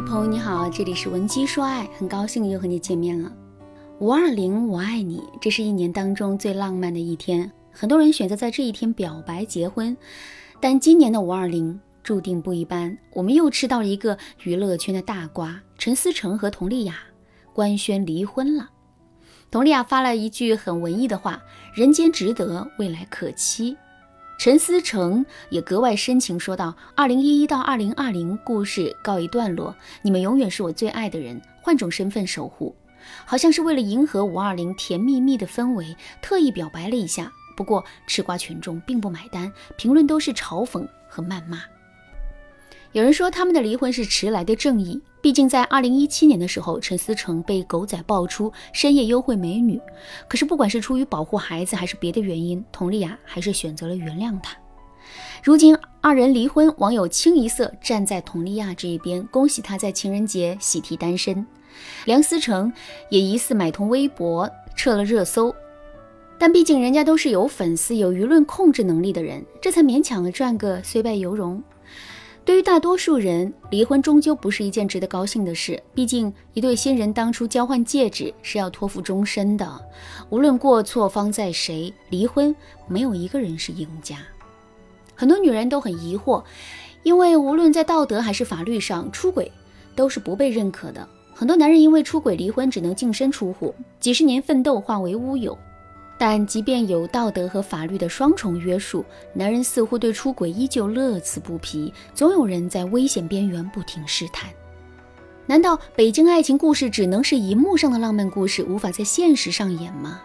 朋友你好，这里是文姬说爱，很高兴又和你见面了。五二零，我爱你，这是一年当中最浪漫的一天，很多人选择在这一天表白结婚。但今年的五二零注定不一般，我们又吃到了一个娱乐圈的大瓜：陈思诚和佟丽娅官宣离婚了。佟丽娅发了一句很文艺的话：“人间值得，未来可期。”陈思诚也格外深情说道：“二零一一到二零二零，故事告一段落，你们永远是我最爱的人，换种身份守护。”好像是为了迎合五二零甜蜜蜜的氛围，特意表白了一下。不过吃瓜群众并不买单，评论都是嘲讽和谩骂。有人说他们的离婚是迟来的正义，毕竟在二零一七年的时候，陈思诚被狗仔爆出深夜幽会美女。可是不管是出于保护孩子还是别的原因，佟丽娅还是选择了原谅他。如今二人离婚，网友清一色站在佟丽娅这一边，恭喜她在情人节喜提单身。梁思成也疑似买通微博撤了热搜，但毕竟人家都是有粉丝、有舆论控制能力的人，这才勉强的赚个虽败犹荣。对于大多数人，离婚终究不是一件值得高兴的事。毕竟一对新人当初交换戒指是要托付终身的，无论过错方在谁，离婚没有一个人是赢家。很多女人都很疑惑，因为无论在道德还是法律上，出轨都是不被认可的。很多男人因为出轨离婚，只能净身出户，几十年奋斗化为乌有。但即便有道德和法律的双重约束，男人似乎对出轨依旧乐此不疲。总有人在危险边缘不停试探。难道北京爱情故事只能是荧幕上的浪漫故事，无法在现实上演吗？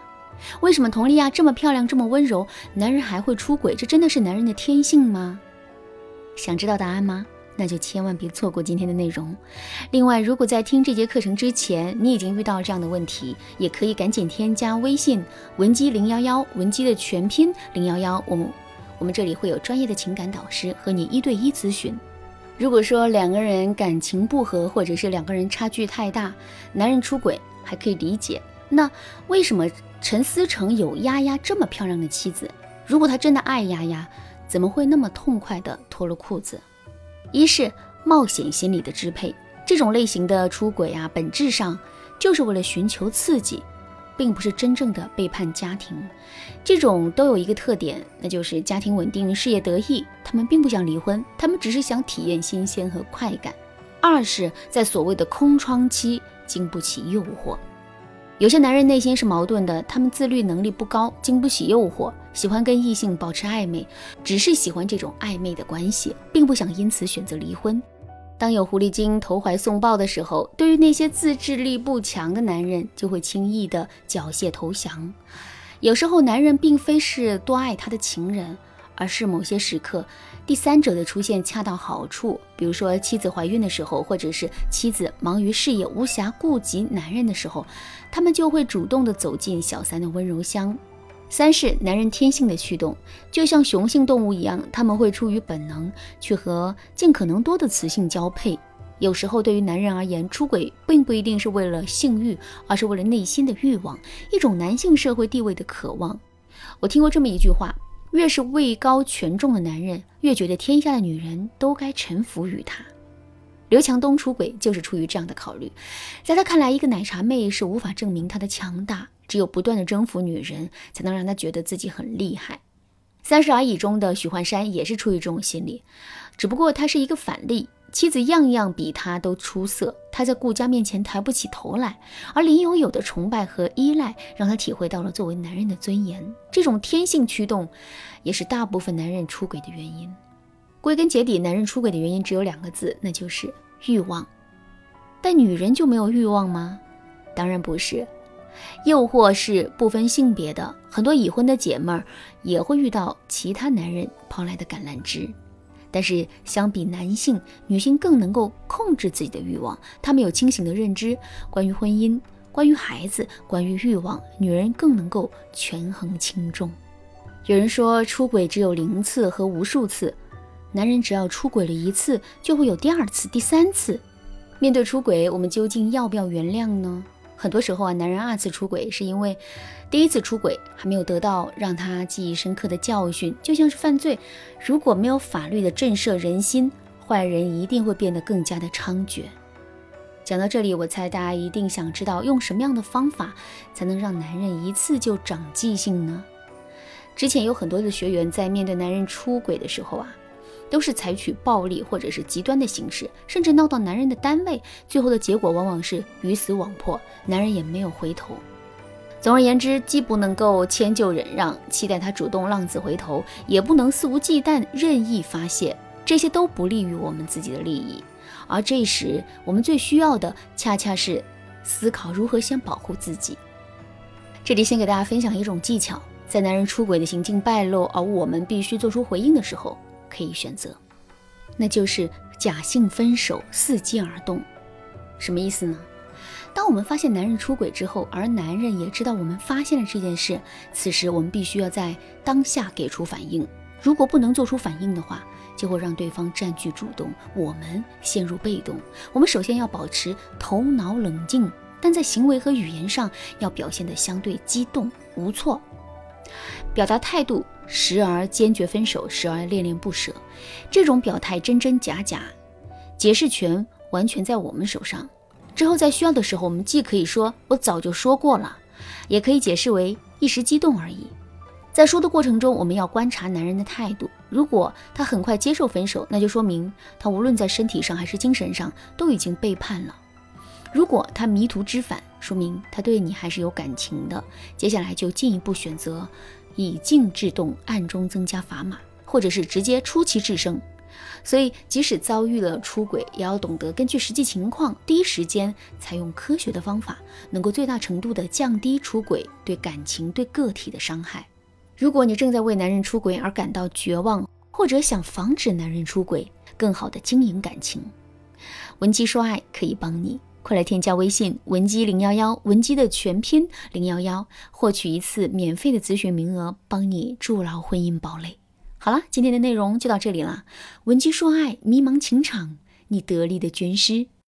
为什么佟丽娅这么漂亮，这么温柔，男人还会出轨？这真的是男人的天性吗？想知道答案吗？那就千万别错过今天的内容。另外，如果在听这节课程之前，你已经遇到这样的问题，也可以赶紧添加微信文姬零幺幺，文姬的全拼零幺幺，我们我们这里会有专业的情感导师和你一对一咨询。如果说两个人感情不和，或者是两个人差距太大，男人出轨还可以理解，那为什么陈思诚有丫丫这么漂亮的妻子？如果他真的爱丫丫，怎么会那么痛快的脱了裤子？一是冒险心理的支配，这种类型的出轨啊，本质上就是为了寻求刺激，并不是真正的背叛家庭。这种都有一个特点，那就是家庭稳定、事业得意，他们并不想离婚，他们只是想体验新鲜和快感。二是，在所谓的空窗期，经不起诱惑。有些男人内心是矛盾的，他们自律能力不高，经不起诱惑，喜欢跟异性保持暧昧，只是喜欢这种暧昧的关系，并不想因此选择离婚。当有狐狸精投怀送抱的时候，对于那些自制力不强的男人，就会轻易的缴械投降。有时候，男人并非是多爱他的情人。而是某些时刻，第三者的出现恰到好处。比如说，妻子怀孕的时候，或者是妻子忙于事业无暇顾及男人的时候，他们就会主动的走进小三的温柔乡。三是男人天性的驱动，就像雄性动物一样，他们会出于本能去和尽可能多的雌性交配。有时候，对于男人而言，出轨并不一定是为了性欲，而是为了内心的欲望，一种男性社会地位的渴望。我听过这么一句话。越是位高权重的男人，越觉得天下的女人都该臣服于他。刘强东出轨就是出于这样的考虑，在他看来，一个奶茶妹是无法证明她的强大，只有不断的征服女人，才能让他觉得自己很厉害。三十而已中的许幻山也是出于这种心理，只不过他是一个反例。妻子样样比他都出色，他在顾家面前抬不起头来，而林有有的崇拜和依赖，让他体会到了作为男人的尊严。这种天性驱动，也是大部分男人出轨的原因。归根结底，男人出轨的原因只有两个字，那就是欲望。但女人就没有欲望吗？当然不是，诱惑是不分性别的。很多已婚的姐妹儿也会遇到其他男人抛来的橄榄枝。但是相比男性，女性更能够控制自己的欲望，她们有清醒的认知，关于婚姻，关于孩子，关于欲望，女人更能够权衡轻重。有人说出轨只有零次和无数次，男人只要出轨了一次，就会有第二次、第三次。面对出轨，我们究竟要不要原谅呢？很多时候啊，男人二次出轨是因为第一次出轨还没有得到让他记忆深刻的教训，就像是犯罪，如果没有法律的震慑人心，坏人一定会变得更加的猖獗。讲到这里，我猜大家一定想知道用什么样的方法才能让男人一次就长记性呢？之前有很多的学员在面对男人出轨的时候啊，都是采取暴力或者是极端的形式，甚至闹到男人的单位，最后的结果往往是鱼死网破，男人也没有回头。总而言之，既不能够迁就忍让，期待他主动浪子回头，也不能肆无忌惮任意发泄，这些都不利于我们自己的利益。而这时，我们最需要的恰恰是思考如何先保护自己。这里先给大家分享一种技巧，在男人出轨的行径败露，而我们必须做出回应的时候，可以选择，那就是假性分手，伺机而动。什么意思呢？当我们发现男人出轨之后，而男人也知道我们发现了这件事，此时我们必须要在当下给出反应。如果不能做出反应的话，就会让对方占据主动，我们陷入被动。我们首先要保持头脑冷静，但在行为和语言上要表现得相对激动无措，表达态度时而坚决分手，时而恋恋不舍。这种表态真真假假，解释权完全在我们手上。之后在需要的时候，我们既可以说我早就说过了，也可以解释为一时激动而已。在说的过程中，我们要观察男人的态度。如果他很快接受分手，那就说明他无论在身体上还是精神上都已经背叛了。如果他迷途知返，说明他对你还是有感情的。接下来就进一步选择以静制动，暗中增加砝码，或者是直接出奇制胜。所以，即使遭遇了出轨，也要懂得根据实际情况，第一时间采用科学的方法，能够最大程度的降低出轨对感情、对个体的伤害。如果你正在为男人出轨而感到绝望，或者想防止男人出轨，更好的经营感情，文姬说爱可以帮你。快来添加微信文姬零幺幺，文姬的全拼零幺幺，获取一次免费的咨询名额，帮你筑牢婚姻堡垒。好了，今天的内容就到这里了。文姬说爱，迷茫情场，你得力的军师。